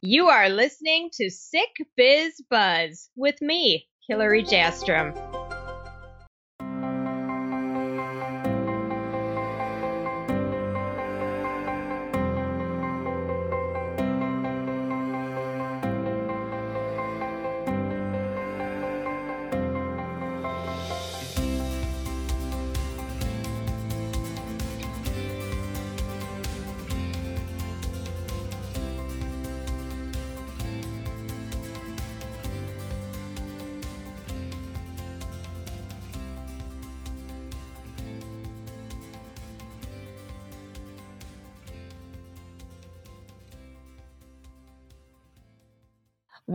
You are listening to Sick Biz Buzz with me, Hillary Jastram.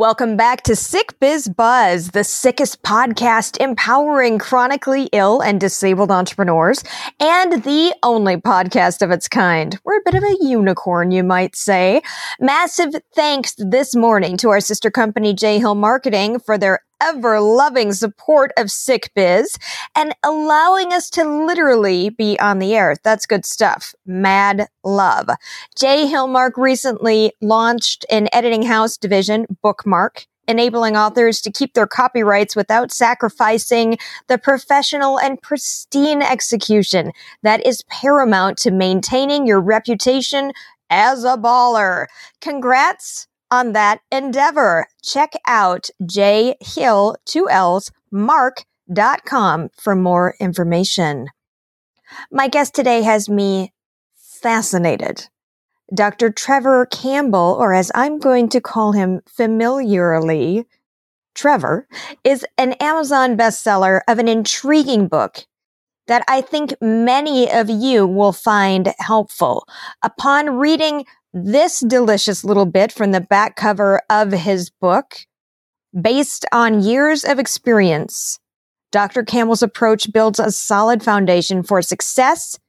Welcome back to Sick Biz Buzz, the sickest podcast empowering chronically ill and disabled entrepreneurs, and the only podcast of its kind. We're a bit of a unicorn, you might say. Massive thanks this morning to our sister company, J Hill Marketing, for their ever loving support of Sick Biz and allowing us to literally be on the air. That's good stuff. Mad love. Jay Hillmark recently launched an editing house division, Bookmark, enabling authors to keep their copyrights without sacrificing the professional and pristine execution that is paramount to maintaining your reputation as a baller. Congrats on that endeavor. Check out J Hill, two L's, mark.com for more information. My guest today has me fascinated. Dr. Trevor Campbell, or as I'm going to call him familiarly, Trevor, is an Amazon bestseller of an intriguing book that I think many of you will find helpful. Upon reading this delicious little bit from the back cover of his book, based on years of experience, Dr. Campbell's approach builds a solid foundation for success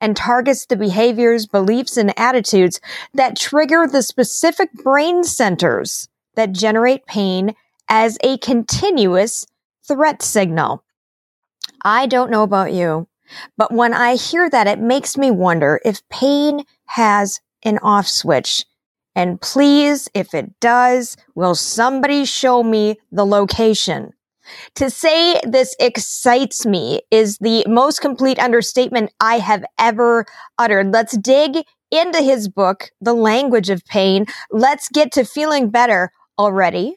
and targets the behaviors, beliefs, and attitudes that trigger the specific brain centers that generate pain as a continuous threat signal. I don't know about you, but when I hear that, it makes me wonder if pain has an off switch. And please, if it does, will somebody show me the location? To say this excites me is the most complete understatement I have ever uttered. Let's dig into his book, The Language of Pain. Let's get to feeling better already.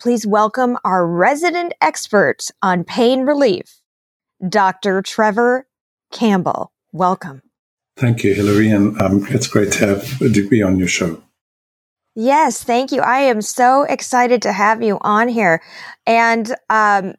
Please welcome our resident expert on pain relief, Dr. Trevor Campbell. Welcome. Thank you, Hillary, and um, it's great to have to be on your show. Yes, thank you. I am so excited to have you on here, and um,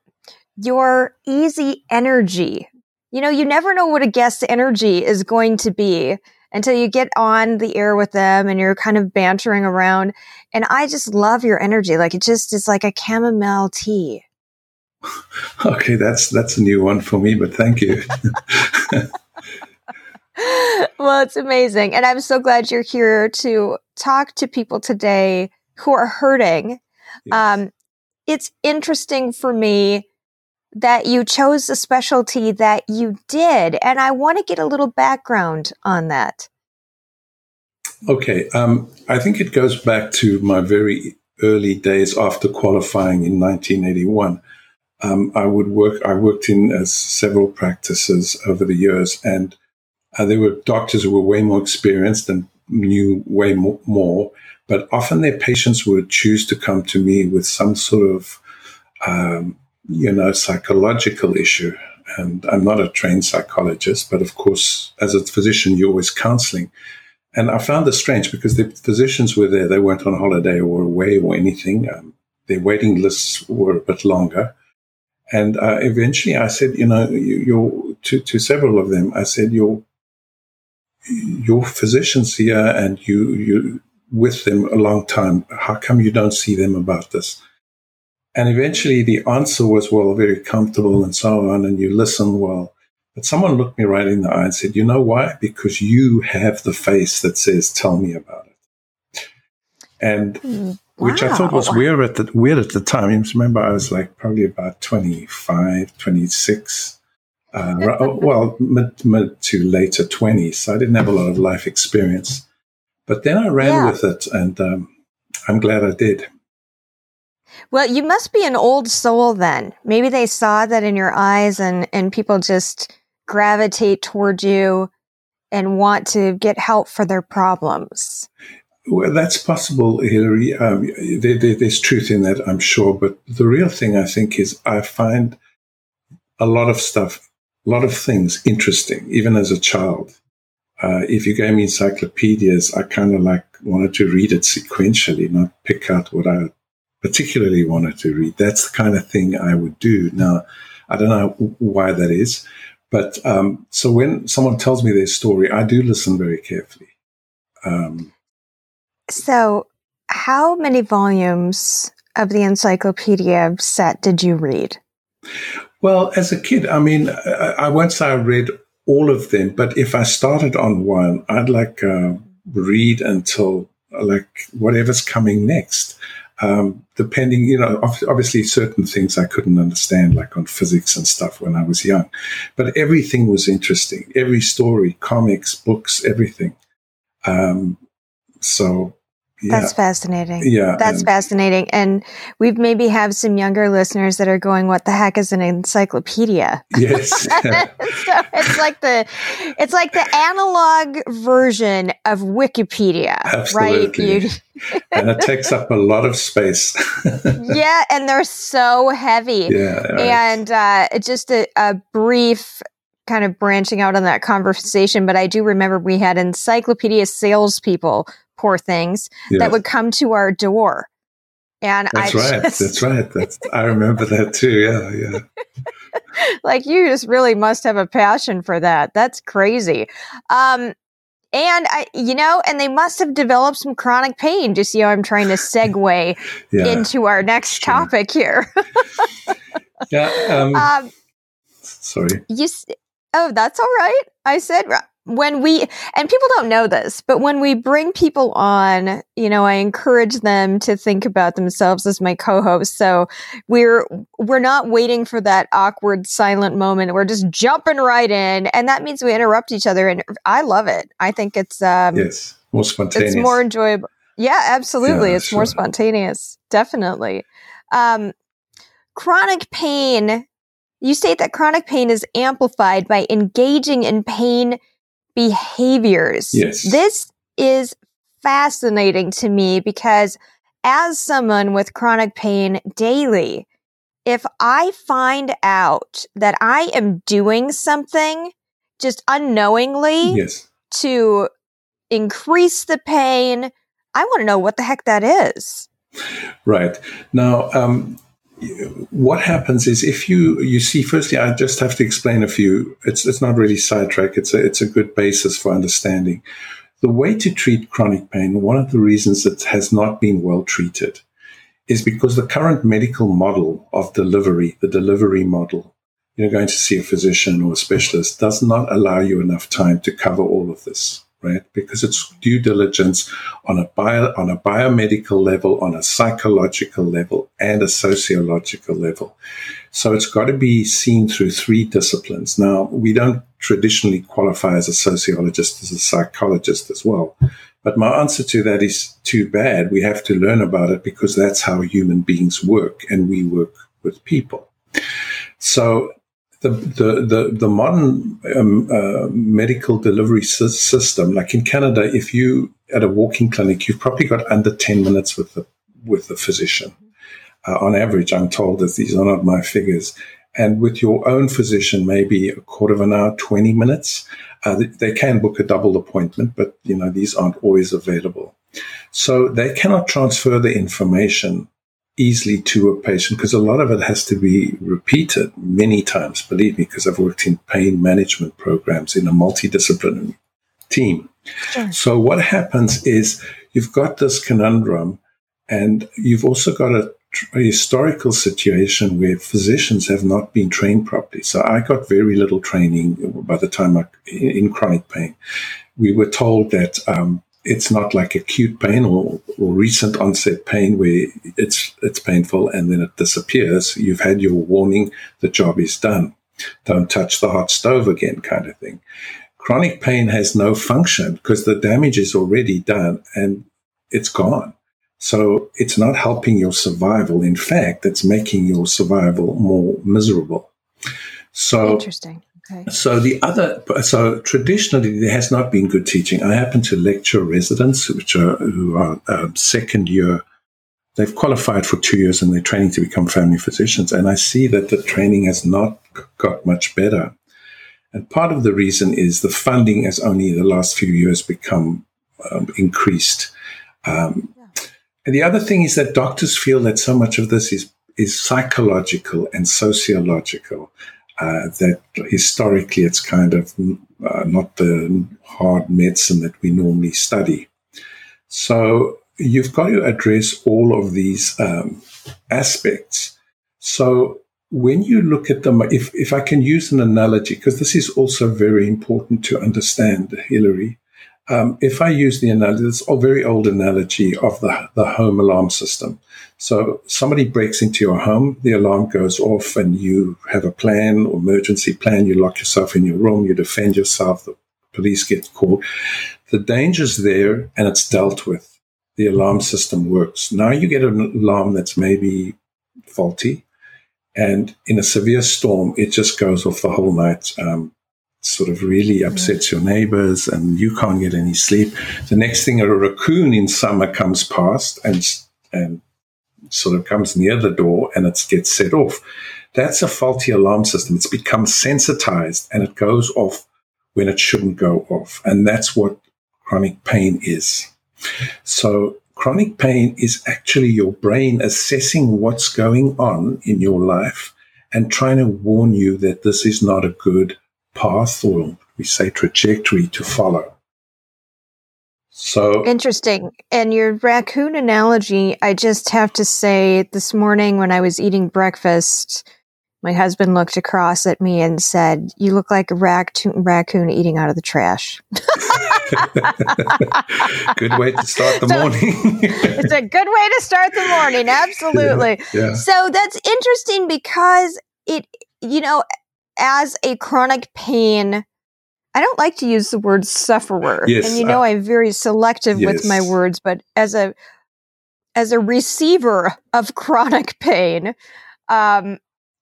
your easy energy. You know, you never know what a guest's energy is going to be until you get on the air with them and you're kind of bantering around. And I just love your energy. Like it just is like a chamomile tea. Okay, that's that's a new one for me, but thank you. well, it's amazing. And I'm so glad you're here to talk to people today who are hurting. Yes. Um, it's interesting for me that you chose the specialty that you did. And I want to get a little background on that. Okay. Um, I think it goes back to my very early days after qualifying in 1981. Um, I would work, I worked in uh, several practices over the years and uh, there were doctors who were way more experienced and knew way more, but often their patients would choose to come to me with some sort of, um, you know, psychological issue. And I'm not a trained psychologist, but of course, as a physician, you're always counseling. And I found this strange because the physicians were there; they weren't on holiday or away or anything. Um, their waiting lists were a bit longer. And uh, eventually, I said, you know, you, to to several of them, I said, your your physicians here and you you with them a long time. How come you don't see them about this? And eventually the answer was, well, very comfortable and so on. And you listen well. But someone looked me right in the eye and said, you know why? Because you have the face that says, tell me about it. And wow. which I thought was weird at the, weird at the time. You remember I was like probably about 25, 26. Uh, oh, well, mid, mid to later 20s. So I didn't have a lot of life experience. But then I ran yeah. with it. And um, I'm glad I did. Well, you must be an old soul then. Maybe they saw that in your eyes and, and people just gravitate toward you and want to get help for their problems. Well, that's possible, Hillary. Um, there, there, there's truth in that, I'm sure. But the real thing, I think, is I find a lot of stuff, a lot of things interesting, even as a child. Uh, if you gave me encyclopedias, I kind of like wanted to read it sequentially, not pick out what I particularly wanted to read. That's the kind of thing I would do. Now, I don't know why that is, but um, so when someone tells me their story, I do listen very carefully. Um, so, how many volumes of the encyclopedia set did you read? Well, as a kid, I mean, I, I won't say I read all of them, but if I started on one, I'd like uh, read until like whatever's coming next. Um, depending, you know, obviously certain things I couldn't understand, like on physics and stuff when I was young, but everything was interesting. Every story, comics, books, everything. Um, so yeah. That's fascinating. Yeah. That's and, fascinating. And we maybe have some younger listeners that are going, what the heck is an encyclopedia? Yes. so it's like the it's like the analog version of Wikipedia. Absolutely. Right? and it takes up a lot of space. yeah, and they're so heavy. Yeah. And uh, just a, a brief kind of branching out on that conversation, but I do remember we had encyclopedia salespeople poor things yes. that would come to our door. And that's I right. Just, that's right. That's I remember that too. Yeah, yeah. like you just really must have a passion for that. That's crazy. Um, and I, you know, and they must have developed some chronic pain. Just you know, I'm trying to segue yeah, into our next sure. topic here. yeah. Um, um, sorry. You. Oh, that's all right. I said when we and people don't know this but when we bring people on you know i encourage them to think about themselves as my co-host. So we're we're not waiting for that awkward silent moment. We're just jumping right in. And that means we interrupt each other and i love it. I think it's um yes more spontaneous it's more enjoyable. Yeah absolutely. Yeah, it's sure. more spontaneous. Definitely. Um chronic pain. You state that chronic pain is amplified by engaging in pain behaviors. Yes. This is fascinating to me because as someone with chronic pain daily, if I find out that I am doing something just unknowingly yes. to increase the pain, I want to know what the heck that is. Right. Now, um, what happens is if you you see firstly i just have to explain a few. It's it's not really sidetrack. It's a it's a good basis for understanding. The way to treat chronic pain one of the reasons it has not been well treated is because the current medical model of delivery the delivery model you know going to see a physician or a specialist does not allow you enough time to cover all of this right? Because it's due diligence on a bio, on a biomedical level, on a psychological level, and a sociological level. So it's got to be seen through three disciplines. Now, we don't traditionally qualify as a sociologist, as a psychologist as well. But my answer to that is too bad. We have to learn about it because that's how human beings work and we work with people. So the the the, the modern um, uh, medical delivery system, like in Canada, if you at a walking clinic, you've probably got under ten minutes with the with the physician. Uh, on average, I'm told that these are not my figures. And with your own physician, maybe a quarter of an hour, 20 minutes. Uh, they can book a double appointment, but you know these aren't always available. So they cannot transfer the information easily to a patient because a lot of it has to be repeated many times, believe me, because I've worked in pain management programs in a multidisciplinary team. Sure. So what happens is you've got this conundrum and you've also got a, a, historical situation where physicians have not been trained properly. So I got very little training by the time I, in, in chronic pain. We were told that um, it's not like acute pain or, or recent onset pain where it's it's painful and then it disappears. You've had your warning, the job is done. Don't touch the hot stove again, kind of thing. Chronic pain has no function because the damage is already done and it's gone. So it's not helping your survival. In fact, it's making your survival more miserable. So interesting. Okay. So the other, so traditionally there has not been good teaching. I happen to lecture residents, which are who are um, second year. They've qualified for two years and they're training to become family physicians, and I see that the training has not got much better. And part of the reason is the funding has only the last few years become um, increased. Um, yeah. And the other thing is that doctors feel that so much of this is is psychological and sociological uh, that historically it's kind of uh, not the hard medicine that we normally study. So you've got to address all of these um, aspects. So when you look at them, if, if I can use an analogy, because this is also very important to understand, Hillary, um, if I use the analogy, it's a very old analogy of the, the home alarm system. So somebody breaks into your home, the alarm goes off, and you have a plan or emergency plan. You lock yourself in your room, you defend yourself, the police get called. The danger's there and it's dealt with. The alarm system works. Now you get an alarm that's maybe faulty, and in a severe storm, it just goes off the whole night. Um, sort of really upsets your neighbors and you can't get any sleep. The next thing, a raccoon in summer comes past and, and sort of comes near the door and it gets set off. That's a faulty alarm system. It's become sensitized and it goes off when it shouldn't go off. And that's what chronic pain is. So chronic pain is actually your brain assessing what's going on in your life and trying to warn you that this is not a good path or we say trajectory to follow. So interesting. And your raccoon analogy, I just have to say this morning when I was eating breakfast, my husband looked across at me and said, You look like a raccoon, raccoon eating out of the trash. good way to start the so, morning. it's a good way to start the morning. Absolutely. Yeah, yeah. So that's interesting because it, you know, as a chronic pain, I don't like to use the word sufferer. Yes, and you know uh, I'm very selective yes. with my words, but as a as a receiver of chronic pain, um,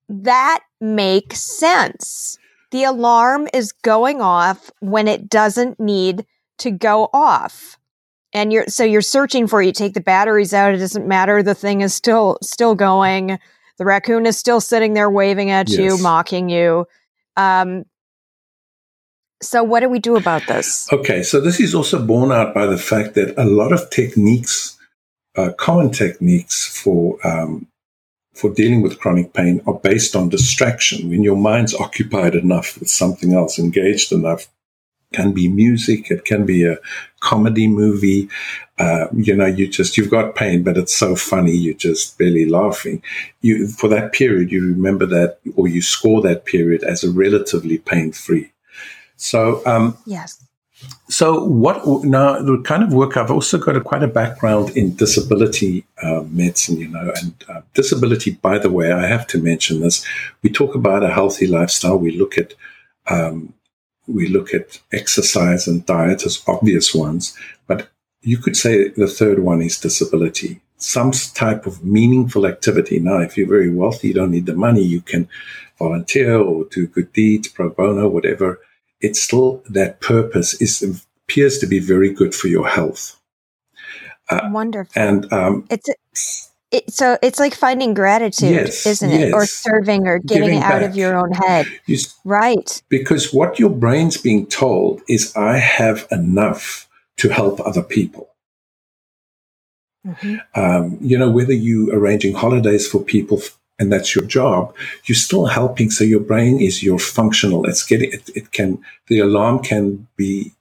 that makes sense. The alarm is going off when it doesn't need to go off. And you're so you're searching for it. you take the batteries out, it doesn't matter, the thing is still still going the raccoon is still sitting there waving at yes. you, mocking you. Um, so, what do we do about this? Okay, so this is also borne out by the fact that a lot of techniques, uh, common techniques for um, for dealing with chronic pain, are based on distraction. When your mind's occupied enough with something else, engaged enough, can be music, it can be a comedy movie. Uh, you know, you just you've got pain, but it's so funny, you're just barely laughing. You for that period, you remember that, or you score that period as a relatively pain free. So um, yes. So what now? The kind of work I've also got a, quite a background in disability uh, medicine, you know, and uh, disability. By the way, I have to mention this. We talk about a healthy lifestyle. We look at um, we look at exercise and diet as obvious ones, but you could say the third one is disability. Some type of meaningful activity. Now, if you're very wealthy, you don't need the money, you can volunteer or do good deeds, pro bono, whatever. It's still that purpose is appears to be very good for your health. Uh, Wonderful. And um, it's a, it, so it's like finding gratitude, yes, isn't it? Yes. Or serving or getting Giving out back. of your own head. You, right. Because what your brain's being told is, I have enough to help other people. Mm-hmm. Um, you know, whether you arranging holidays for people and that's your job, you're still helping. So your brain is your functional. It's getting, it, it can, the alarm can be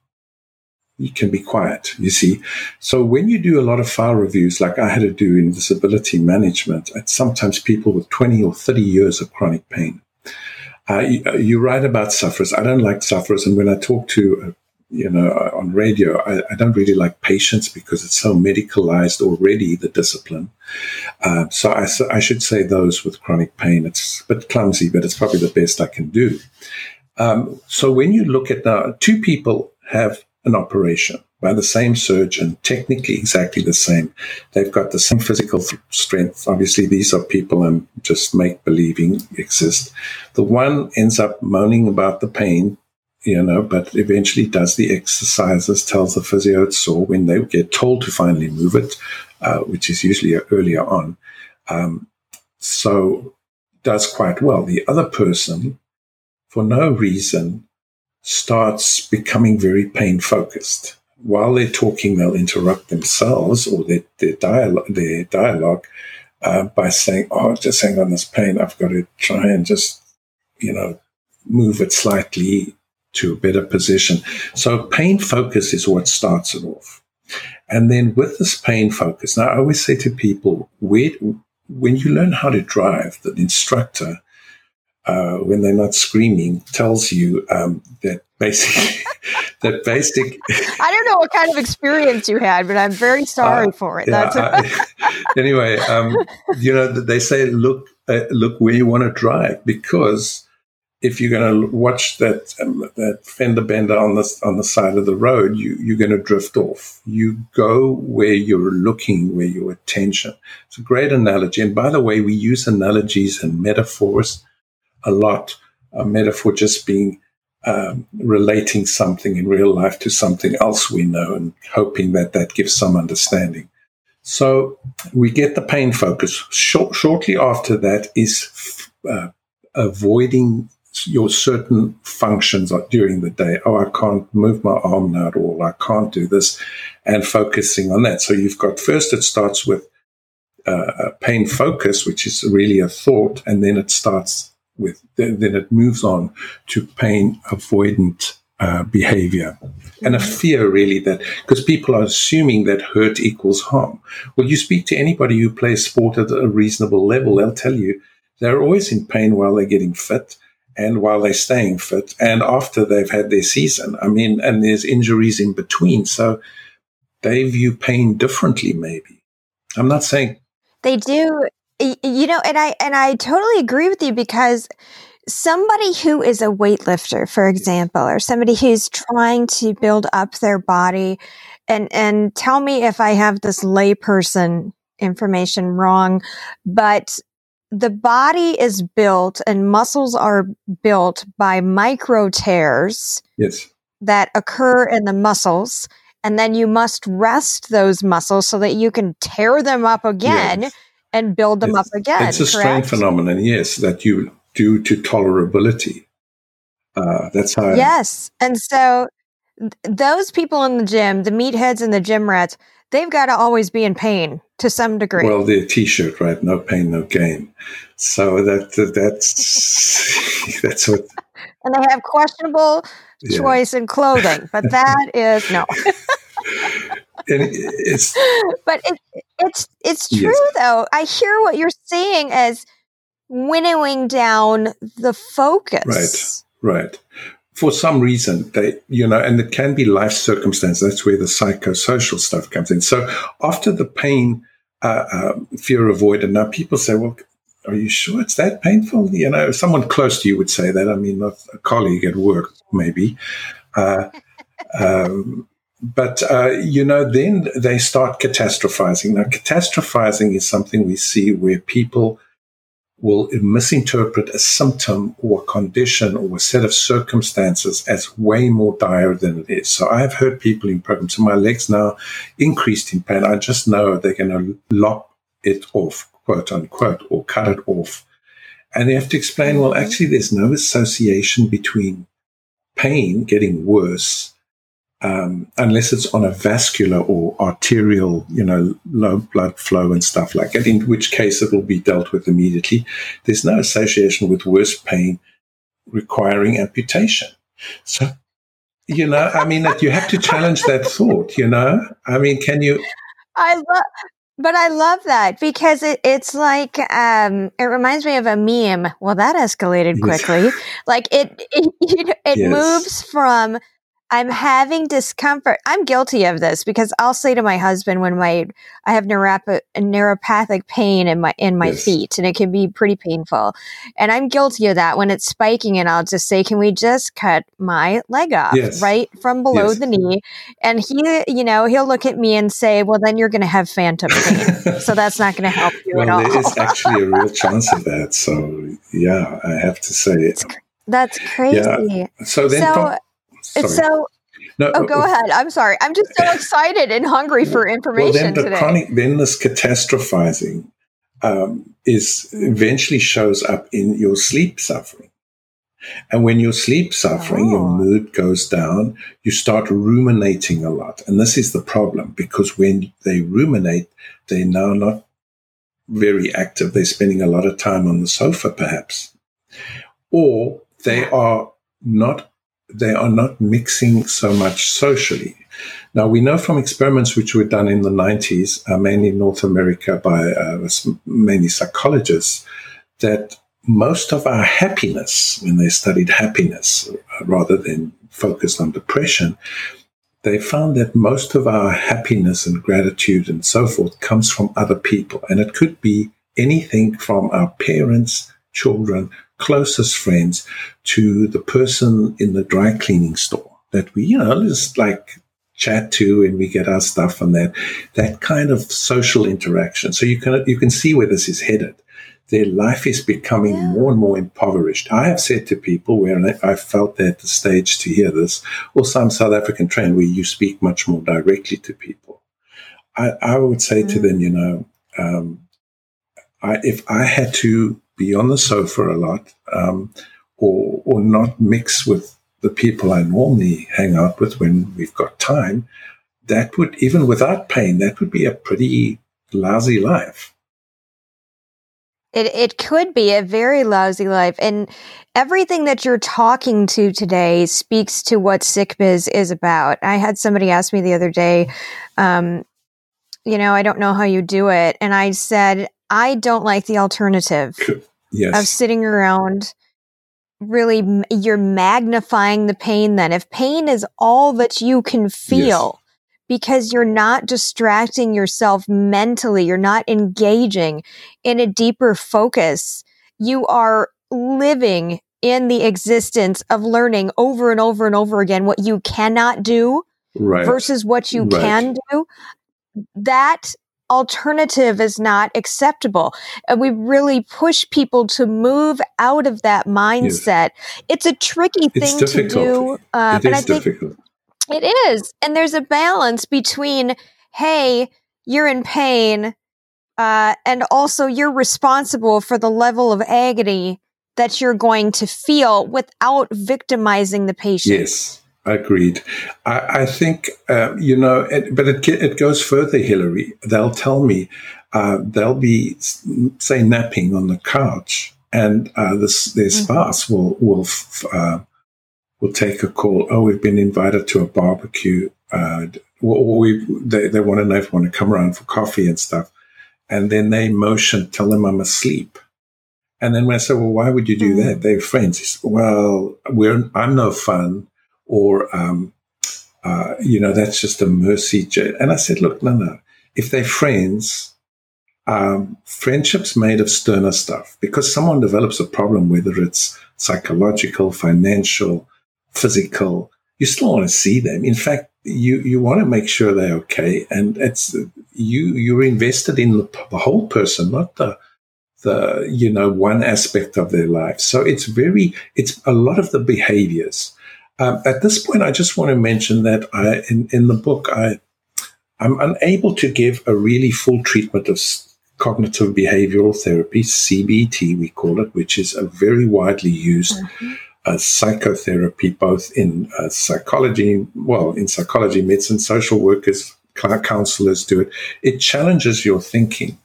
you can be quiet, you see. So when you do a lot of file reviews, like I had to do in disability management, it's sometimes people with 20 or 30 years of chronic pain. Uh, you, uh, you, write about sufferers. I don't like sufferers. And when I talk to, uh, you know, uh, on radio, I, I, don't really like patients because it's so medicalized already, the discipline. Uh, so I, I, should say those with chronic pain. It's a bit clumsy, but it's probably the best I can do. Um, so when you look at now, two people have an operation. by the same surgeon, technically exactly the same. They've got the same physical strength. Obviously, these are people I'm just make believing exist. The one ends up moaning about the pain, you know, but eventually does the exercises, tells the physio it's sore when they get told to finally move it, uh, which is usually earlier on. Um, so does quite well. The other person, for no reason, starts becoming very pain focused while they're talking, they'll interrupt themselves or their, their dialogue, their dialogue uh, by saying, "Oh, just hang on this pain. I've got to try and just, you know, move it slightly to a better position." So pain focus is what starts it off, and then with this pain focus, now I always say to people, where, when you learn how to drive, the instructor uh, when they're not screaming tells you um, that basically that basic. I don't know what kind of experience you had, but I'm very sorry uh, for it. Yeah, I, anyway, um, you know they say look uh, look where you want to drive because if you're going to watch that um, that fender bender on the on the side of the road, you you're going to drift off. You go where you're looking, where your attention. It's a great analogy. And by the way, we use analogies and metaphors a lot. A metaphor just being um, relating something in real life to something else we know and hoping that that gives some understanding. So we get the pain focus. Short, shortly after that is uh, avoiding your certain functions during the day. Oh, I can't move my arm now at all. I can't do this, and focusing on that. So you've got first it starts with uh, pain focus, which is really a thought, and then it starts with, then, it moves on to pain avoidant uh, behavior and a fear really that because people are assuming that hurt equals harm. Well, you speak to anybody who plays sport at a reasonable level, they'll tell you they're always in pain while they're getting fit and while they're staying fit and after they've had their season. I mean, and there's injuries in between. So they view pain differently, maybe. I'm not saying they do you know and i and i totally agree with you because somebody who is a weightlifter for example or somebody who's trying to build up their body and and tell me if i have this layperson information wrong but the body is built and muscles are built by micro tears yes that occur in the muscles and then you must rest those muscles so that you can tear them up again yes and build them it's, up again. It's a correct? strength phenomenon, yes, that you do to tolerability. Uh, that's how. Yes, and so th- those people in the gym, the meatheads and the gym rats, they've got to always be in pain to some degree. Well, their T-shirt, right? No pain, no gain. So that that's that's what. And they have questionable yeah. choice in clothing, but that is no. it's but it, it's it's true yes. though. I hear what you're saying as winnowing down the focus. Right, right. For some reason, they you know, and it can be life circumstance. That's where the psychosocial stuff comes in. So after the pain, uh, uh, fear avoided. Now people say, well. Are you sure it's that painful? You know, someone close to you would say that. I mean, a colleague at work, maybe. Uh, um, but uh, you know, then they start catastrophizing. Now, catastrophizing is something we see where people will misinterpret a symptom or a condition or a set of circumstances as way more dire than it is. So I've heard people in programs, so my legs now increased in pain. I just know they're going to lop it off, quote unquote, or cut it off. And they have to explain, well, mm-hmm. actually, there's no association between pain getting worse um, unless it's on a vascular or arterial, you know, low blood flow and stuff like that, in which case it will be dealt with immediately. There's no association with worse pain requiring amputation. So, you know, I mean, that you have to challenge that thought, you know? I mean, can you? I love, but I love that because it, it's like um, it reminds me of a meme. Well, that escalated quickly. like it, it, it, it yes. moves from I'm having discomfort. I'm guilty of this because I'll say to my husband when my I have neuropa- neuropathic pain in my in my yes. feet and it can be pretty painful. And I'm guilty of that when it's spiking and I'll just say, "Can we just cut my leg off yes. right from below yes. the knee?" And he, you know, he'll look at me and say, "Well, then you're going to have phantom pain." so that's not going to help you well, at all. there is actually a real chance of that. So, yeah, I have to say That's crazy. Yeah. So then so, Sorry. So, no, oh, go uh, ahead. I'm sorry. I'm just so excited and hungry for information well, then the today. Chronic, then this catastrophizing um, is eventually shows up in your sleep suffering. And when you're sleep suffering, oh. your mood goes down, you start ruminating a lot. And this is the problem because when they ruminate, they're now not very active. They're spending a lot of time on the sofa, perhaps. Or they are not they are not mixing so much socially. Now, we know from experiments which were done in the 90s, uh, mainly in North America by uh, psychologists, that most of our happiness, when they studied happiness uh, rather than focused on depression, they found that most of our happiness and gratitude and so forth comes from other people. And it could be anything from our parents, children, closest friends to the person in the dry cleaning store that we, you know, just like chat to and we get our stuff and that, that kind of social interaction. So you can, you can see where this is headed. Their life is becoming yeah. more and more impoverished. I have said to people where I felt they're at the stage to hear this, or some South African trend where you speak much more directly to people. I, I would say mm. to them, you know, um, I, if I had to be on the sofa a lot, um, or or not mix with the people I normally hang out with when we've got time, that would even without pain, that would be a pretty lousy life. It it could be a very lousy life, and everything that you're talking to today speaks to what SickBiz is about. I had somebody ask me the other day, um, you know, I don't know how you do it, and I said I don't like the alternative yes. of sitting around really you're magnifying the pain then if pain is all that you can feel yes. because you're not distracting yourself mentally you're not engaging in a deeper focus you are living in the existence of learning over and over and over again what you cannot do right. versus what you right. can do that alternative is not acceptable. And we really push people to move out of that mindset. Yes. It's a tricky thing to do. Um, and I think difficult. it is. And there's a balance between, hey, you're in pain, uh, and also you're responsible for the level of agony that you're going to feel without victimizing the patient. Yes. Agreed. I, I think, uh, you know, it, but it, it goes further, Hillary. They'll tell me, uh, they'll be, say, napping on the couch, and uh, this, their mm-hmm. spouse will, will, uh, will take a call. Oh, we've been invited to a barbecue. Uh, or we, they, they want to know if we want to come around for coffee and stuff. And then they motion, tell them I'm asleep. And then when I say, well, why would you do mm-hmm. that? They're friends. well, we're, I'm no fun or, um, uh, you know, that's just a mercy. And I said, look, no, no. If they're friends, um, friendships made of sterner stuff because someone develops a problem, whether it's psychological, financial, physical, you still want to see them. In fact, you, you want to make sure they're okay. And it's, you, you're invested in the, the whole person, not the, the, you know, one aspect of their life. So it's very, it's a lot of the behaviors um, at this point, I just want to mention that I, in, in the book, I, I'm unable to give a really full treatment of cognitive behavioral therapy, CBT, we call it, which is a very widely used mm-hmm. uh, psychotherapy, both in uh, psychology, well, in psychology, medicine, social workers, counselors do it. It challenges your thinking.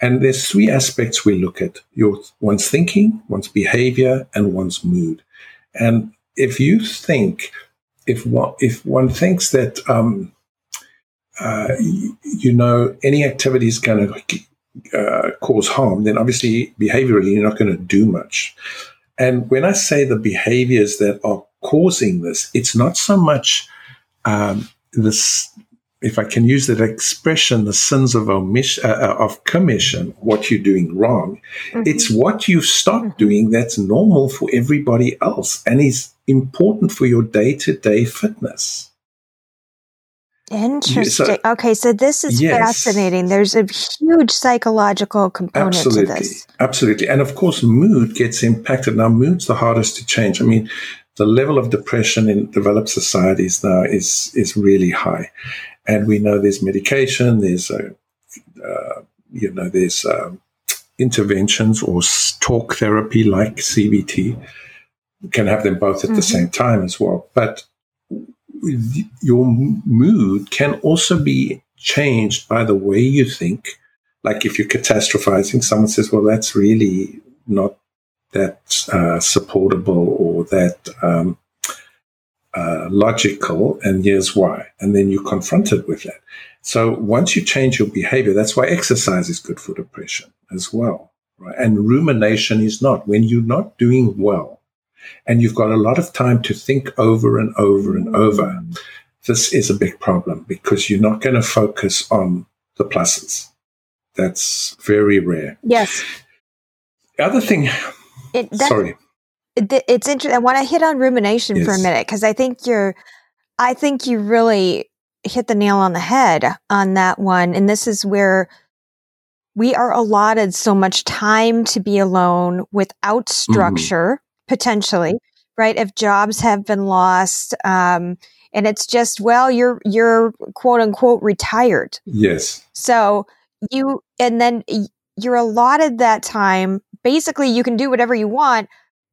And there's three aspects we look at your one's thinking, one's behavior, and one's mood. And if you think, if one, if one thinks that, um, uh, you, you, know, any activity is going to uh, cause harm, then obviously behaviorally you're not going to do much. And when I say the behaviors that are causing this. It's not so much um, this, if I can use that expression, the sins of omission, uh, uh, of commission, what you're doing wrong. Mm-hmm. It's what you've stopped mm-hmm. doing that's normal for everybody else and is important for your day to day fitness. Interesting. So, okay, so this is yes. fascinating. There's a huge psychological component absolutely, to this. Absolutely. And of course, mood gets impacted. Now, mood's the hardest to change. I mean, the level of depression in developed societies now is is really high, and we know there's medication, there's a, uh, you know, there's um, interventions or talk therapy like CBT. You can have them both at mm-hmm. the same time as well, but your mood can also be changed by the way you think. Like if you're catastrophizing, someone says, "Well, that's really not that uh, supportable or that um, uh, logical, and here's why. And then you're confronted with that. So once you change your behavior, that's why exercise is good for depression as well. Right? And rumination is not. When you're not doing well and you've got a lot of time to think over and over and over, this is a big problem because you're not going to focus on the pluses. That's very rare. Yes. The other thing it, Sorry. It, it's interesting. I want to hit on rumination yes. for a minute because I think you're, I think you really hit the nail on the head on that one. And this is where we are allotted so much time to be alone without mm-hmm. structure, mm-hmm. potentially, right? If jobs have been lost, um, and it's just, well, you're, you're quote unquote retired. Yes. So you, and then you're allotted that time basically you can do whatever you want,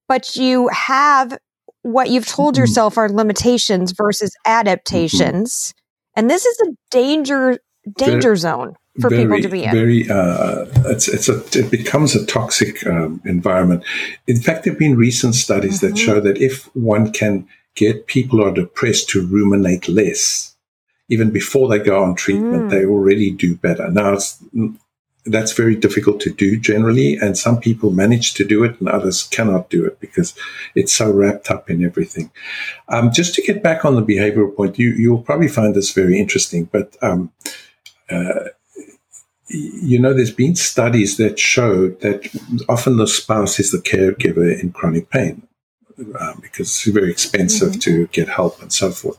but you have what you've told mm-hmm. yourself are limitations versus adaptations. Mm-hmm. And this is a danger danger very, zone for very, people to be in. Very, uh, it's it's a it becomes a toxic um, environment. In fact, there've been recent studies mm-hmm. that show that if one can get people who are depressed to ruminate less, even before they go on treatment, mm. they already do better. Now, it's that's very difficult to do generally. And some people manage to do it and others cannot do it because it's so wrapped up in everything. Um, just to get back on the behavioral point, you, you'll probably find this very interesting, but, um, uh, you know, there's been studies that show that often the spouse is the caregiver in chronic pain uh, because it's very expensive mm-hmm. to get help and so forth.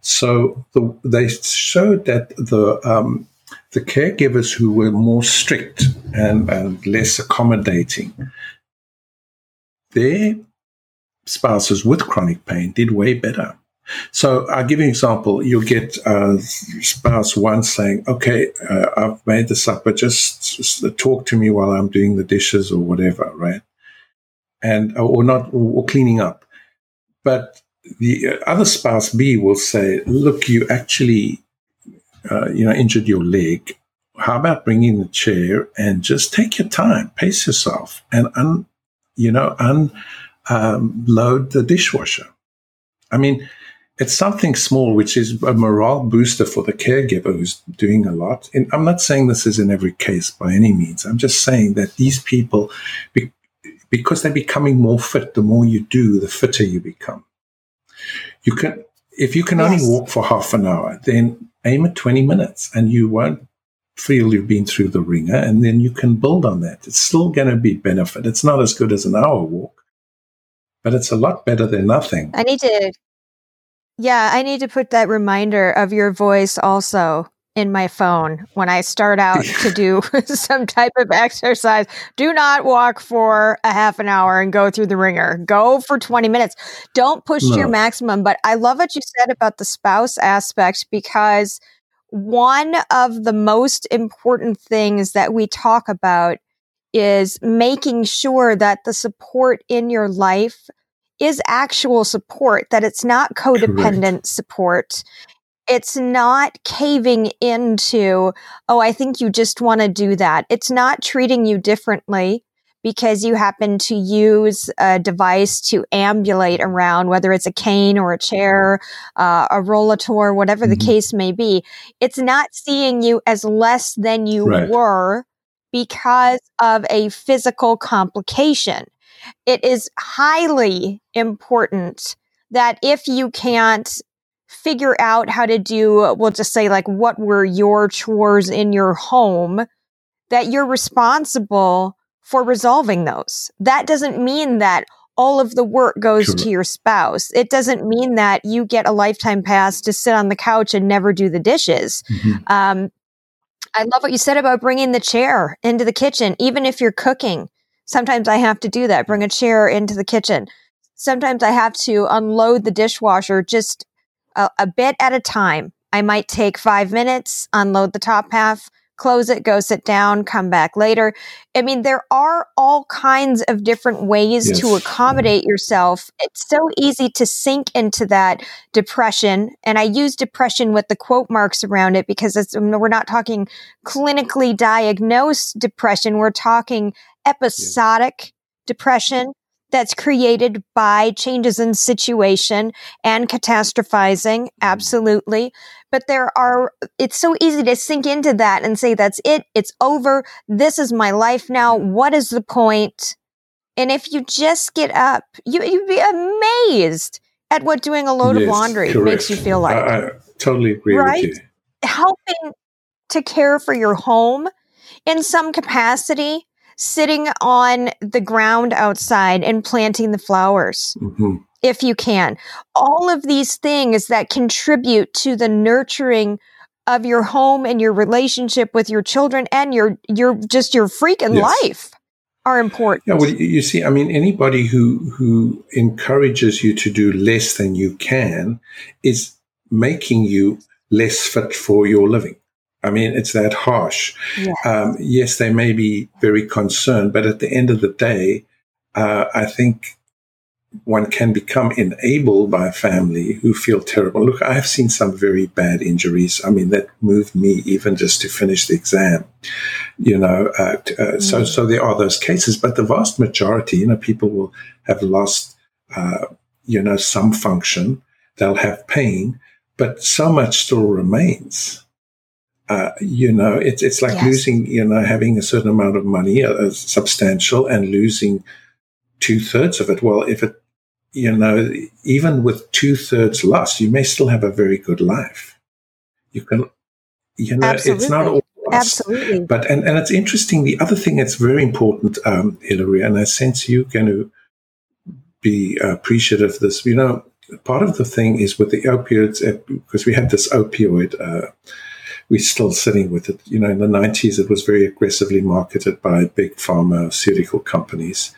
So the, they showed that the um, the caregivers who were more strict and, and less accommodating, their spouses with chronic pain did way better. So I'll give you an example. You'll get a spouse one saying, okay, uh, I've made this up, but just, just, talk to me while I'm doing the dishes or whatever, right? And, or not, or cleaning up. But the other spouse B will say, look, you actually uh, you know, injured your leg, how about bringing the chair and just take your time, pace yourself, and un, you know, unload um, the dishwasher. I mean, it's something small, which is a morale booster for the caregiver who's doing a lot. And I'm not saying this is in every case by any means. I'm just saying that these people, be, because they're becoming more fit, the more you do, the fitter you become. You can, if you can yes. only walk for half an hour, then aim at 20 minutes and you won't feel you've been through the wringer and then you can build on that. It's still going to be benefit. It's not as good as an hour walk, but it's a lot better than nothing. I need to, yeah, I need to put that reminder of your voice also in my phone when I start out to do some type of exercise. Do not walk for a half an hour and go through the wringer. Go for 20 minutes. Don't push no. to your maximum. But I love what you said about the spouse aspect because one of the most important things that we talk about is making sure that the support in your life is actual support, that it's not codependent Correct. support it's not caving into, oh, I think you just want to do that. It's not treating you differently because you happen to use a device to ambulate around, whether it's a cane or a chair, uh, a rollator, whatever mm-hmm. the case may be. It's not seeing you as less than you right. were because of a physical complication. It is highly important that if you can't figure out how to do, we'll just say like what were your chores in your home, that you're responsible for resolving those. That doesn't mean that all of the work goes sure. to your spouse. It doesn't mean that you get a lifetime pass to sit on the couch and never do the dishes. Mm-hmm. Um, I love what you said about bringing the chair into the kitchen, even if you're cooking. Sometimes I have to do that, bring a chair into the kitchen. Sometimes I have to unload the dishwasher just a, a bit at a time. I might take five minutes, unload the top half, close it, go sit down, come back later. I mean, there are all kinds of different ways yes. to accommodate yourself. It's so easy to sink into that depression. And I use depression with the quote marks around it because um, we're not talking clinically diagnosed depression. We're talking episodic yes. depression that's created by changes in situation and catastrophizing. Mm-hmm. Absolutely. But there are, it's so easy to sink into that and say, that's it. It's over. This is my life now. What is the point? And if you just get up, you, you'd be amazed at what doing a load yes, of laundry correct. makes you feel like. I, I totally agree with you. right? Helping to care for your home in some capacity sitting on the ground outside and planting the flowers. Mm-hmm. If you can, all of these things that contribute to the nurturing of your home and your relationship with your children and your your just your freaking yes. life are important. Yeah, well, you see, I mean, anybody who who encourages you to do less than you can is making you less fit for your living. I mean, it's that harsh. Yes. Um, yes, they may be very concerned, but at the end of the day, uh, I think one can become enabled by a family who feel terrible. Look, I have seen some very bad injuries. I mean, that moved me even just to finish the exam. You know, uh, uh, mm. so so there are those cases, but the vast majority, you know, people will have lost, uh, you know, some function. They'll have pain, but so much still remains. Uh, you know, it's it's like yes. losing, you know, having a certain amount of money, uh, substantial, and losing two thirds of it. Well, if it, you know, even with two thirds loss, you may still have a very good life. You can, you know, Absolutely. it's not all lost. Absolutely. But and and it's interesting. The other thing that's very important, um, Hillary, and I sense you're going to be appreciative of this. You know, part of the thing is with the opioids uh, because we had this opioid. Uh, we're still sitting with it. You know, in the 90s, it was very aggressively marketed by big pharmaceutical companies.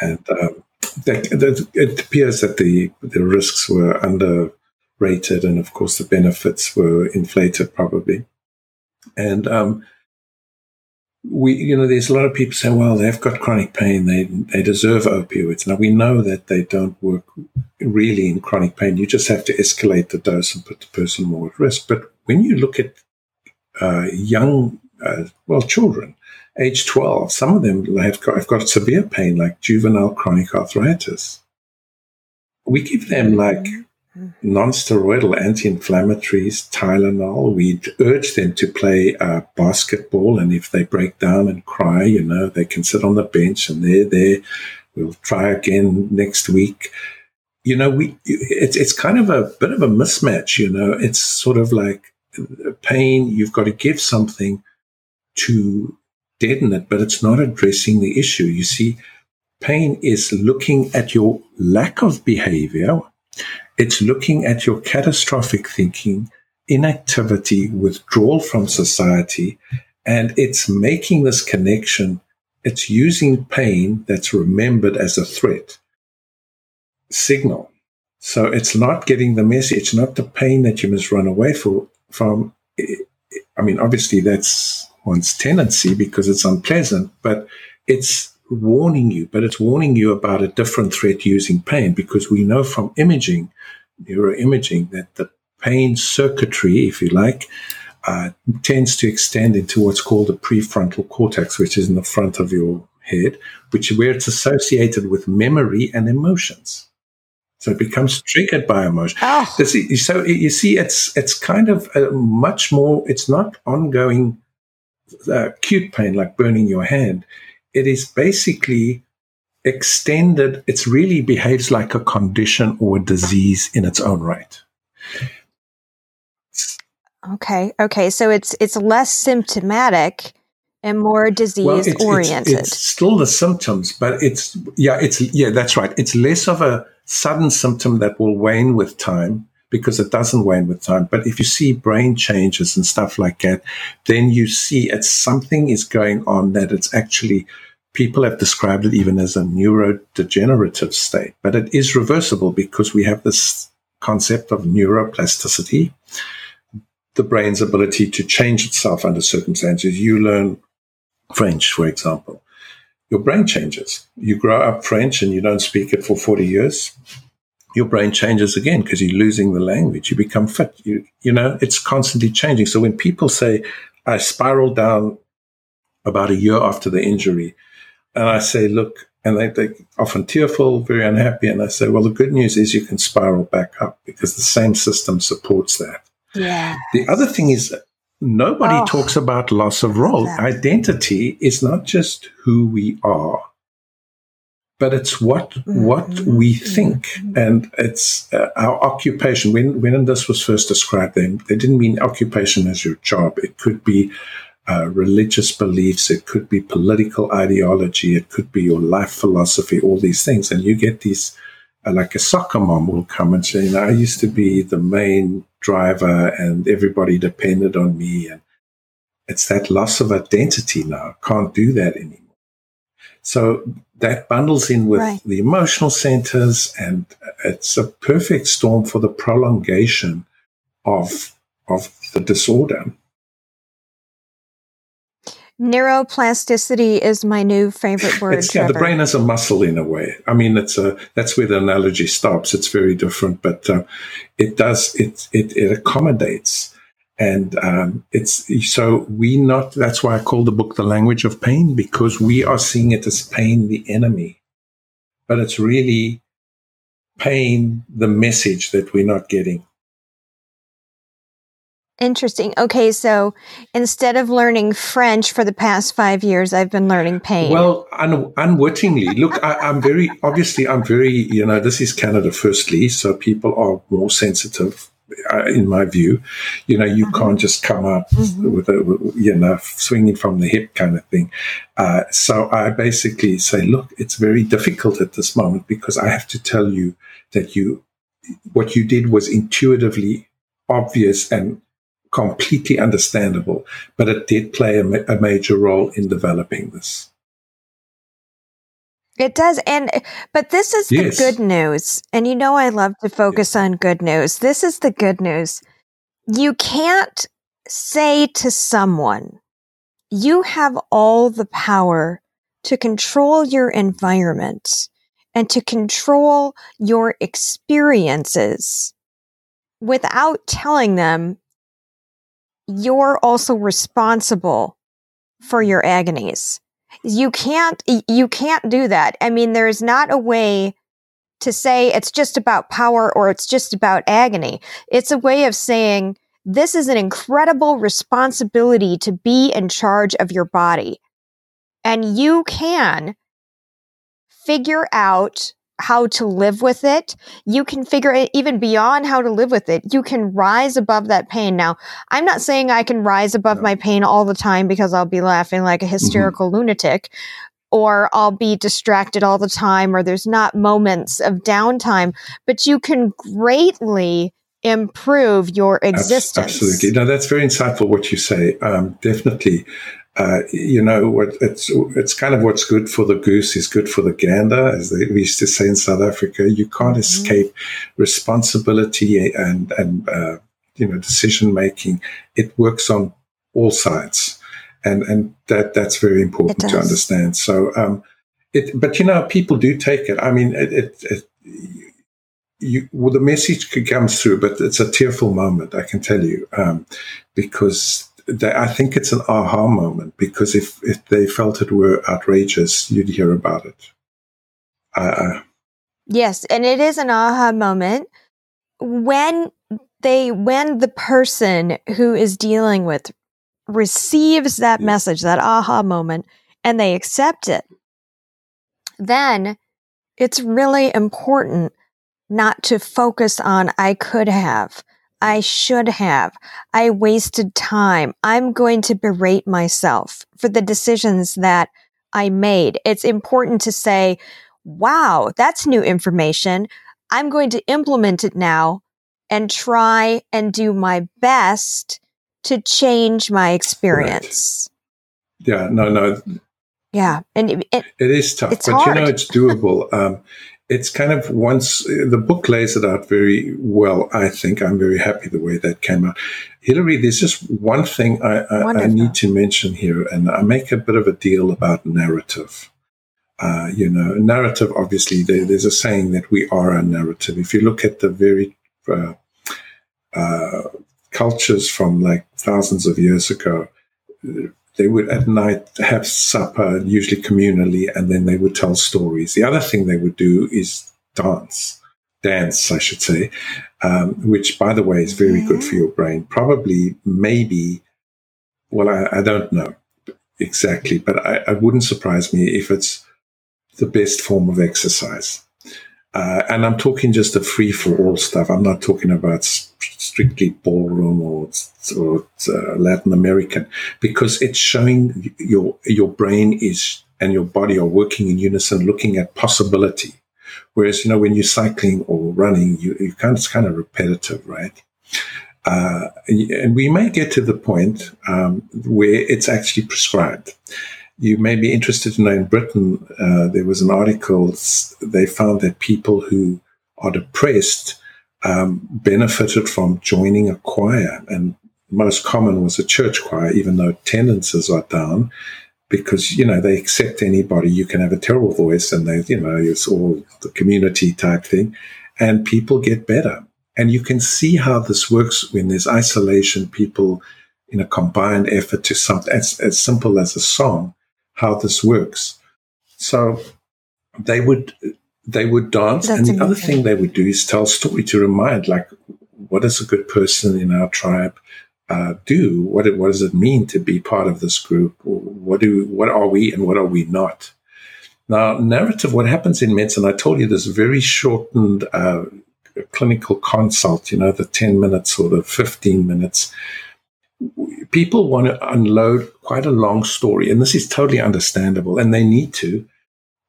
And um, it appears that the, the risks were underrated. And of course, the benefits were inflated, probably. And um, we, you know, there's a lot of people saying, well, they've got chronic pain. They, they deserve opioids. Now, we know that they don't work really in chronic pain. You just have to escalate the dose and put the person more at risk. But when you look at uh, young, uh, well, children, age 12. Some of them have got, have got severe pain, like juvenile chronic arthritis. We give them mm-hmm. like non-steroidal anti-inflammatories, Tylenol. We urge them to play uh, basketball, and if they break down and cry, you know, they can sit on the bench and they're there. We'll try again next week. You know, we it's it's kind of a bit of a mismatch. You know, it's sort of like pain, you've got to give something to deaden it, but it's not addressing the issue. You see, pain is looking at your lack of behavior. It's looking at your catastrophic thinking, inactivity, withdrawal from society, and it's making this connection. It's using pain that's remembered as a threat signal. So it's not getting the message, It's not the pain that you must run away for, from, I mean, obviously that's one's tendency because it's unpleasant, but it's warning you, but it's warning you about a different threat using pain because we know from imaging, neuroimaging, that the pain circuitry, if you like, uh, tends to extend into what's called the prefrontal cortex, which is in the front of your head, which where it's associated with memory and emotions. So it becomes triggered by emotion. Oh. So you see, it's it's kind of much more. It's not ongoing uh, acute pain like burning your hand. It is basically extended, it really behaves like a condition or a disease in its own right. Okay. Okay. So it's it's less symptomatic and more disease well, it's, oriented. It's, it's, still the symptoms, but it's yeah, it's yeah, that's right. It's less of a sudden symptom that will wane with time because it doesn't wane with time. But if you see brain changes and stuff like that, then you see it's something is going on that it's actually people have described it even as a neurodegenerative state, but it is reversible because we have this concept of neuroplasticity, the brain's ability to change itself under circumstances. You learn French, for example. Your brain changes. You grow up French and you don't speak it for 40 years. Your brain changes again because you're losing the language. You become fit. You, you know, it's constantly changing. So when people say, I spiraled down about a year after the injury, and I say, look, and they, they often tearful, very unhappy. And I say, well, the good news is you can spiral back up because the same system supports that. Yeah. The other thing is nobody oh, talks about loss of role. Identity is not just who we are, but it's what mm-hmm. what we think, mm-hmm. and it's uh, our occupation. When when this was first described, they they didn't mean occupation as your job. It could be uh, religious beliefs, it could be political ideology, it could be your life philosophy, all these things. And you get these, like a soccer mom will come and say, you know, I used to be the main driver and everybody depended on me. And it's that loss of identity now. Can't do that anymore. So that bundles in with right. the emotional centers and it's a perfect storm for the prolongation of, of the disorder. Neuroplasticity is my new favorite word. It's, yeah, the brain is a muscle in a way. I mean, it's a that's where the analogy stops. It's very different, but uh, it does it, it it accommodates, and um, it's so we not. That's why I call the book the language of pain because we are seeing it as pain, the enemy, but it's really pain, the message that we're not getting. Interesting. Okay, so instead of learning French for the past five years, I've been learning pain. Well, un- unwittingly. Look, I, am very obviously I'm very you know this is Canada firstly, so people are more sensitive. Uh, in my view, you know, you can't just come up mm-hmm. with a, you know, swinging from the hip kind of thing. Uh, so I basically say, look, it's very difficult at this moment because I have to tell you that you, what you did was intuitively obvious and completely understandable, but it did play a, ma- a major role in developing this. It does. And, but this is yes. the good news. And you know, I love to focus yes. on good news. This is the good news. You can't say to someone, you have all the power to control your environment and to control your experiences without telling them you're also responsible for your agonies. You can't, you can't do that. I mean, there's not a way to say it's just about power or it's just about agony. It's a way of saying this is an incredible responsibility to be in charge of your body. And you can figure out how to live with it. You can figure it even beyond how to live with it. You can rise above that pain. Now, I'm not saying I can rise above no. my pain all the time because I'll be laughing like a mm-hmm. hysterical mm-hmm. lunatic or I'll be distracted all the time or there's not moments of downtime, but you can greatly improve your existence. Absolutely. Now that's very insightful what you say. Um, definitely uh, you know what it's it's kind of what's good for the goose is good for the gander, as they, we used to say in South Africa. You can't mm-hmm. escape responsibility and and uh, you know decision making. It works on all sides, and and that that's very important to understand. So, um, it but you know people do take it. I mean, it, it, it you, well, the message comes through, but it's a tearful moment, I can tell you, um, because they, I think it's an aha moment because if, if they felt it were outrageous, you'd hear about it. Uh, yes, and it is an aha moment when they when the person who is dealing with receives that message, that aha moment, and they accept it. then it's really important not to focus on I could have. I should have. I wasted time. I'm going to berate myself for the decisions that I made. It's important to say, wow, that's new information. I'm going to implement it now and try and do my best to change my experience. Right. Yeah, no, no. Yeah, and it, it, it is tough, but hard. you know it's doable. Um, it's kind of once the book lays it out very well. I think I'm very happy the way that came out. Hillary, there's just one thing I, I, I need to mention here, and I make a bit of a deal about narrative. Uh, you know, narrative. Obviously, there, there's a saying that we are a narrative. If you look at the very uh, uh, cultures from like thousands of years ago, they would at night have supper, usually communally, and then they would tell stories. The other thing they would do is dance, dance, I should say, um, which, by the way, is very good for your brain. Probably, maybe, well, I, I don't know exactly, but I, it wouldn't surprise me if it's the best form of exercise. Uh, and I'm talking just a free for all stuff. I'm not talking about strictly ballroom or, or uh, Latin American because it's showing your your brain is and your body are working in unison, looking at possibility. Whereas you know when you're cycling or running, you, you kind it's kind of repetitive, right? Uh, and we may get to the point um, where it's actually prescribed you may be interested to know in Britain, uh, there was an article, they found that people who are depressed um, benefited from joining a choir. And most common was a church choir, even though attendances are down, because, you know, they accept anybody. You can have a terrible voice and they, you know, it's all the community type thing. And people get better. And you can see how this works when there's isolation, people in a combined effort to something as, as simple as a song how this works. So they would they would dance, That's and the amazing. other thing they would do is tell story to remind, like, what does a good person in our tribe uh, do? What what does it mean to be part of this group? What do what are we and what are we not? Now, narrative. What happens in medicine? I told you this very shortened uh, clinical consult. You know, the ten minutes or the fifteen minutes people want to unload quite a long story, and this is totally understandable, and they need to.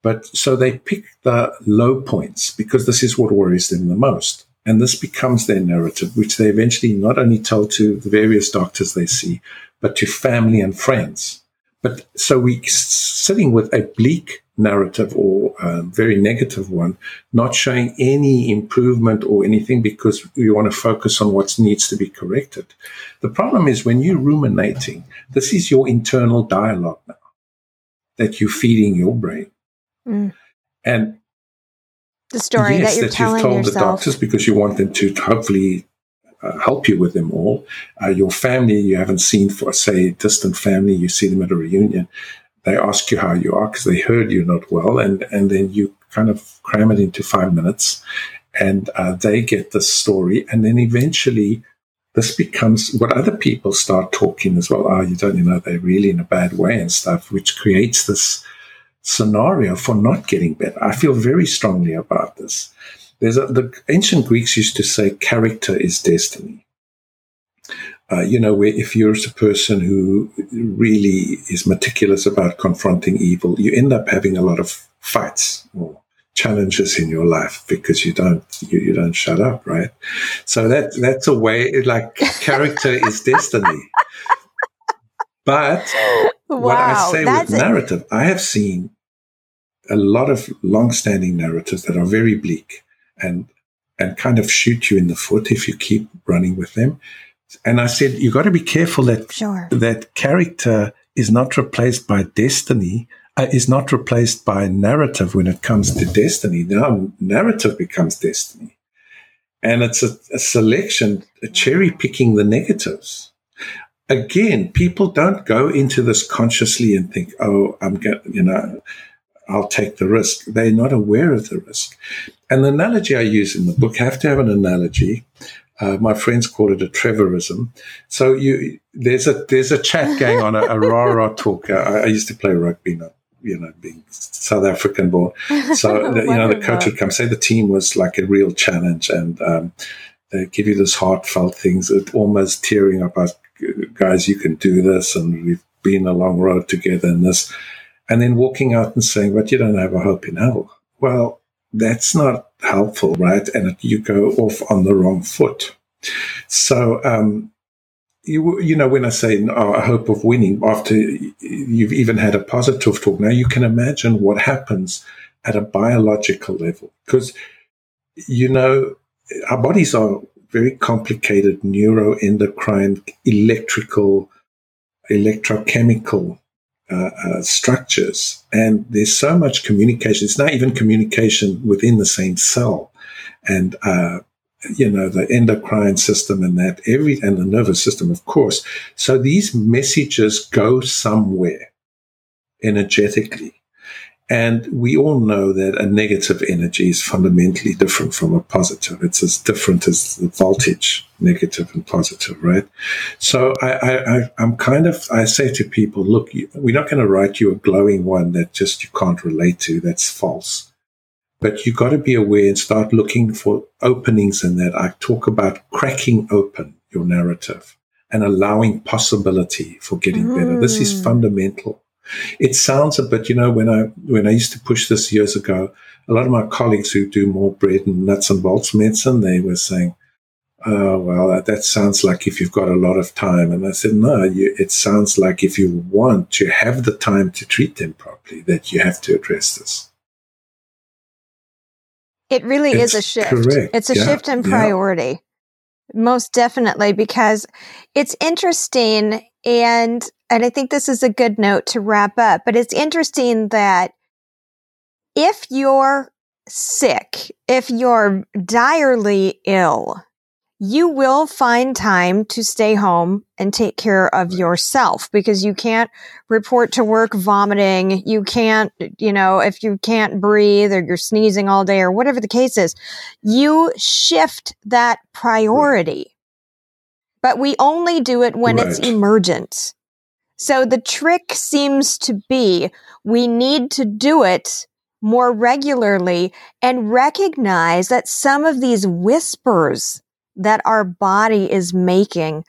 But so they pick the low points because this is what worries them the most. And this becomes their narrative, which they eventually not only tell to the various doctors they see, but to family and friends. But so we're sitting with a bleak narrative or a very negative one, not showing any improvement or anything because we want to focus on what needs to be corrected. The problem is when you're ruminating, this is your internal dialogue now that you're feeding your brain. Mm. And the story yes, that you're that telling you've told yourself. the doctors because you want them to hopefully uh, help you with them all. Uh, your family you haven't seen for, say, distant family, you see them at a reunion they ask you how you are because they heard you're not well, and and then you kind of cram it into five minutes, and uh, they get the story, and then eventually this becomes what other people start talking as well. Oh, you don't, you know, they're really in a bad way and stuff, which creates this scenario for not getting better. I feel very strongly about this. There's a, the ancient Greeks used to say character is destiny. Uh, you know, if you're a person who really is meticulous about confronting evil, you end up having a lot of fights or challenges in your life because you don't you, you don't shut up, right? So that that's a way like character is destiny. But wow, what I say with narrative, it. I have seen a lot of long-standing narratives that are very bleak and and kind of shoot you in the foot if you keep running with them. And I said, "You've got to be careful that sure. that character is not replaced by destiny, uh, is not replaced by narrative when it comes to destiny. Now, narrative becomes destiny. And it's a, a selection, a cherry picking the negatives. Again, people don't go into this consciously and think, oh, I'm going you know, I'll take the risk. They're not aware of the risk. And the analogy I use in the book, I have to have an analogy. Uh, my friends call it a Trevorism. So you there's a there's a chat going on, a, a rah rah talk. I, I, used to play rugby, not you know, being South African born. So, the, you know, the coach would come say the team was like a real challenge and um, they give you this heartfelt things, almost tearing up us, guys, you can do this. And we've been a long road together in this. And then walking out and saying, but you don't have a hope in hell. Well, that's not helpful, right? And you go off on the wrong foot. So, um, you, you know, when I say a hope of winning, after you've even had a positive talk, now you can imagine what happens at a biological level. Because, you know, our bodies are very complicated neuroendocrine, electrical, electrochemical uh, uh, structures. And there's so much communication. It's not even communication within the same cell. And, uh, you know, the endocrine system and that every, and the nervous system, of course. So these messages go somewhere energetically. And we all know that a negative energy is fundamentally different from a positive. It's as different as the voltage, negative and positive, right? So I, I, am kind of, I say to people, look, we're not going to write you a glowing one that just you can't relate to. That's false. But you've got to be aware and start looking for openings in that. I talk about cracking open your narrative and allowing possibility for getting mm. better. This is mm. fundamental. It sounds a bit, you know, when I when I used to push this years ago, a lot of my colleagues who do more bread and nuts and bolts medicine, they were saying, "Oh, well, that, that sounds like if you've got a lot of time." And I said, "No, you, it sounds like if you want to have the time to treat them properly, that you have to address this." It really it's is a shift. Correct. It's a yeah, shift in priority. Yeah. Most definitely because it's interesting and and I think this is a good note to wrap up, but it's interesting that if you're sick, if you're direly ill, you will find time to stay home and take care of yourself because you can't report to work vomiting. You can't, you know, if you can't breathe or you're sneezing all day or whatever the case is, you shift that priority. But we only do it when right. it's emergent. So the trick seems to be we need to do it more regularly and recognize that some of these whispers that our body is making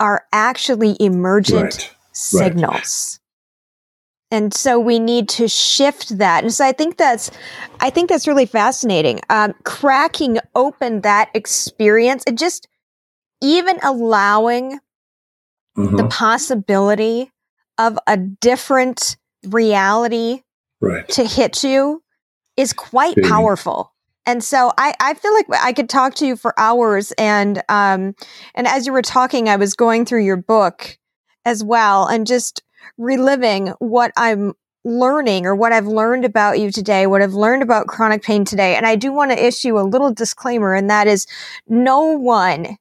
are actually emergent right. signals. Right. And so we need to shift that. And so I think that's, I think that's really fascinating. Um, cracking open that experience and just even allowing mm-hmm. the possibility of a different reality right. to hit you is quite powerful. And so I, I feel like I could talk to you for hours. And, um, and as you were talking, I was going through your book as well and just reliving what I'm learning or what I've learned about you today, what I've learned about chronic pain today. And I do want to issue a little disclaimer, and that is no one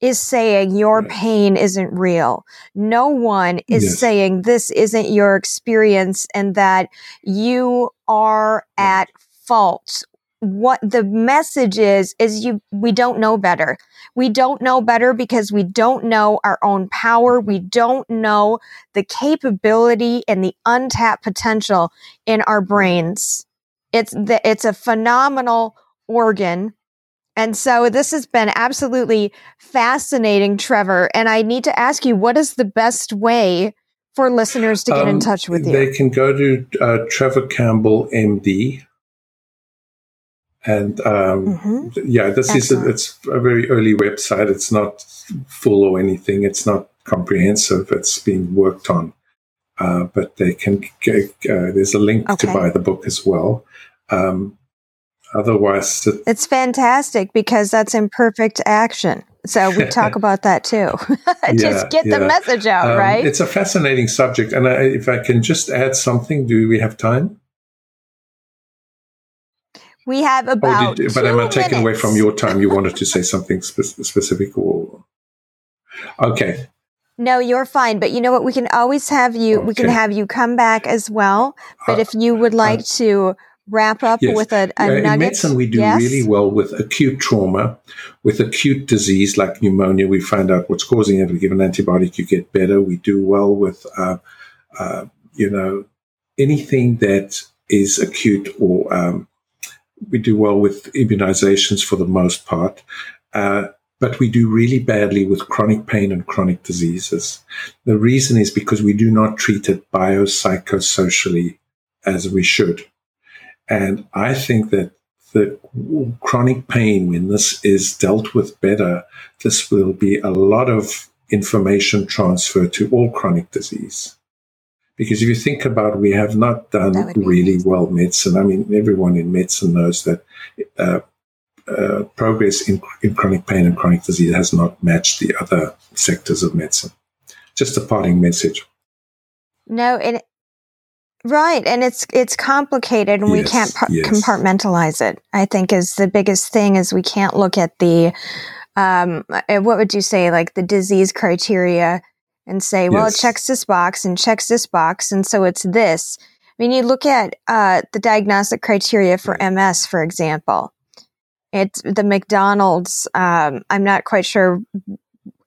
is saying your pain isn't real. No one is yes. saying this isn't your experience and that you are at fault. What the message is is you we don't know better. We don't know better because we don't know our own power. We don't know the capability and the untapped potential in our brains. It's the, it's a phenomenal organ and so this has been absolutely fascinating trevor and i need to ask you what is the best way for listeners to get um, in touch with you they can go to uh, trevor campbell md and um, mm-hmm. yeah, this Excellent. is a, it's a very early website. It's not full or anything. It's not comprehensive. It's being worked on, uh, but they can. Get, uh, there's a link okay. to buy the book as well. Um, otherwise, it, it's fantastic because that's imperfect action. So we talk about that too. just yeah, get yeah. the message out, um, right? It's a fascinating subject, and I, if I can just add something, do we have time? We have oh, about. Oh, but am I taking away from your time? You wanted to say something spe- specific, or okay? No, you're fine. But you know what? We can always have you. Okay. We can have you come back as well. But uh, if you would like uh, to wrap up yes. with a, a nugget, in medicine, we do yes? really well with acute trauma, with acute disease like pneumonia. We find out what's causing it. We give an antibiotic, you get better. We do well with, uh, uh you know, anything that is acute or um, we do well with immunizations for the most part. Uh, but we do really badly with chronic pain and chronic diseases. The reason is because we do not treat it biopsychosocially as we should. And I think that the chronic pain, when this is dealt with better, this will be a lot of information transfer to all chronic disease. Because if you think about, it, we have not done really amazing. well medicine. I mean, everyone in medicine knows that uh, uh, progress in, in chronic pain and chronic disease has not matched the other sectors of medicine. Just a parting message. No, and right, and it's it's complicated, and yes, we can't par- yes. compartmentalize it. I think is the biggest thing is we can't look at the um, uh, what would you say like the disease criteria and say, well, yes. it checks this box and checks this box, and so it's this. I mean, you look at uh, the diagnostic criteria for MS, for example it's the McDonald's. Um, I'm not quite sure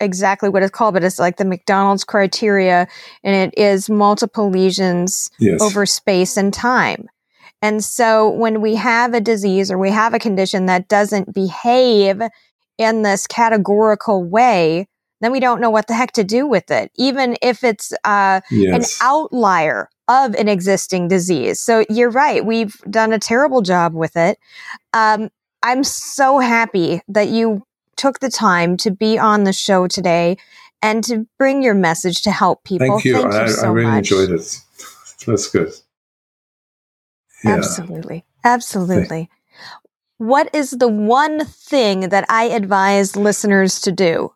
exactly what it's called, but it's like the McDonald's criteria, and it is multiple lesions yes. over space and time. And so when we have a disease or we have a condition that doesn't behave in this categorical way, then we don't know what the heck to do with it, even if it's uh, yes. an outlier of an existing disease. So you're right. We've done a terrible job with it. Um, I'm so happy that you took the time to be on the show today and to bring your message to help people. Thank you. Thank I, you so I, really much. enjoyed it. That's good. Yeah. Absolutely. Absolutely. What is the one thing that I advise listeners to do?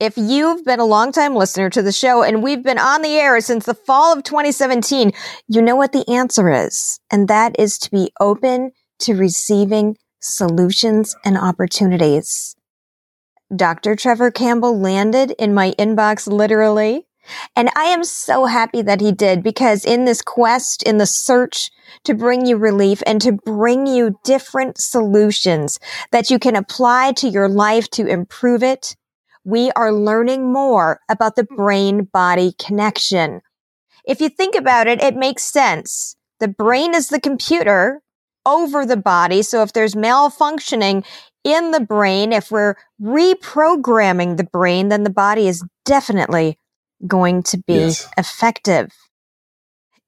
If you've been a longtime listener to the show and we've been on the air since the fall of 2017, you know what the answer is. And that is to be open to receiving solutions and opportunities. Dr. Trevor Campbell landed in my inbox literally. And I am so happy that he did because in this quest, in the search to bring you relief and to bring you different solutions that you can apply to your life to improve it, we are learning more about the brain body connection. If you think about it, it makes sense. The brain is the computer over the body. So if there's malfunctioning in the brain, if we're reprogramming the brain, then the body is definitely going to be yes. effective.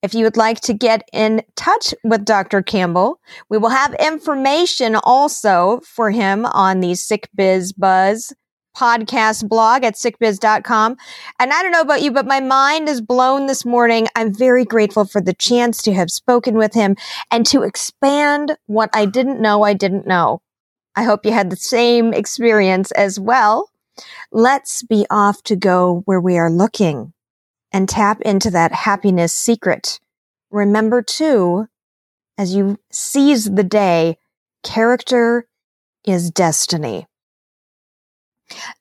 If you would like to get in touch with Dr. Campbell, we will have information also for him on the Sick Biz Buzz podcast blog at sickbiz.com. And I don't know about you, but my mind is blown this morning. I'm very grateful for the chance to have spoken with him and to expand what I didn't know I didn't know. I hope you had the same experience as well. Let's be off to go where we are looking and tap into that happiness secret. Remember too, as you seize the day, character is destiny.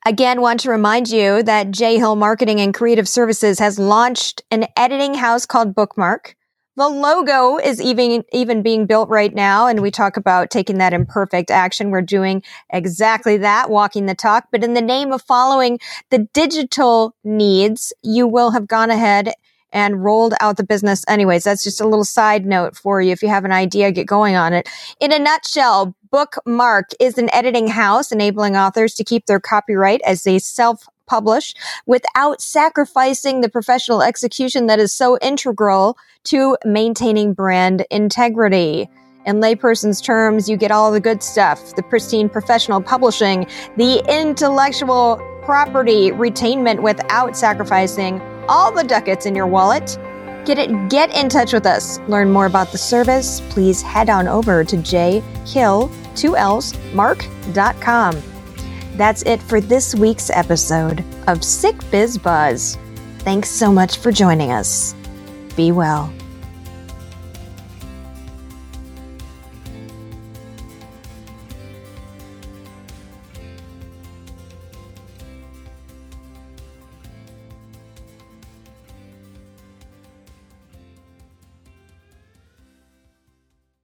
Again, want to remind you that J Hill Marketing and Creative Services has launched an editing house called Bookmark. The logo is even, even being built right now. And we talk about taking that imperfect action. We're doing exactly that, walking the talk. But in the name of following the digital needs, you will have gone ahead and rolled out the business anyways. That's just a little side note for you. If you have an idea, get going on it. In a nutshell, Bookmark is an editing house enabling authors to keep their copyright as they self publish without sacrificing the professional execution that is so integral to maintaining brand integrity. In layperson's terms, you get all the good stuff, the pristine professional publishing, the intellectual property retainment without sacrificing all the ducats in your wallet. Get it, get in touch with us. Learn more about the service. Please head on over to jhill2ls mark.com. That's it for this week's episode of Sick Biz Buzz. Thanks so much for joining us. Be well.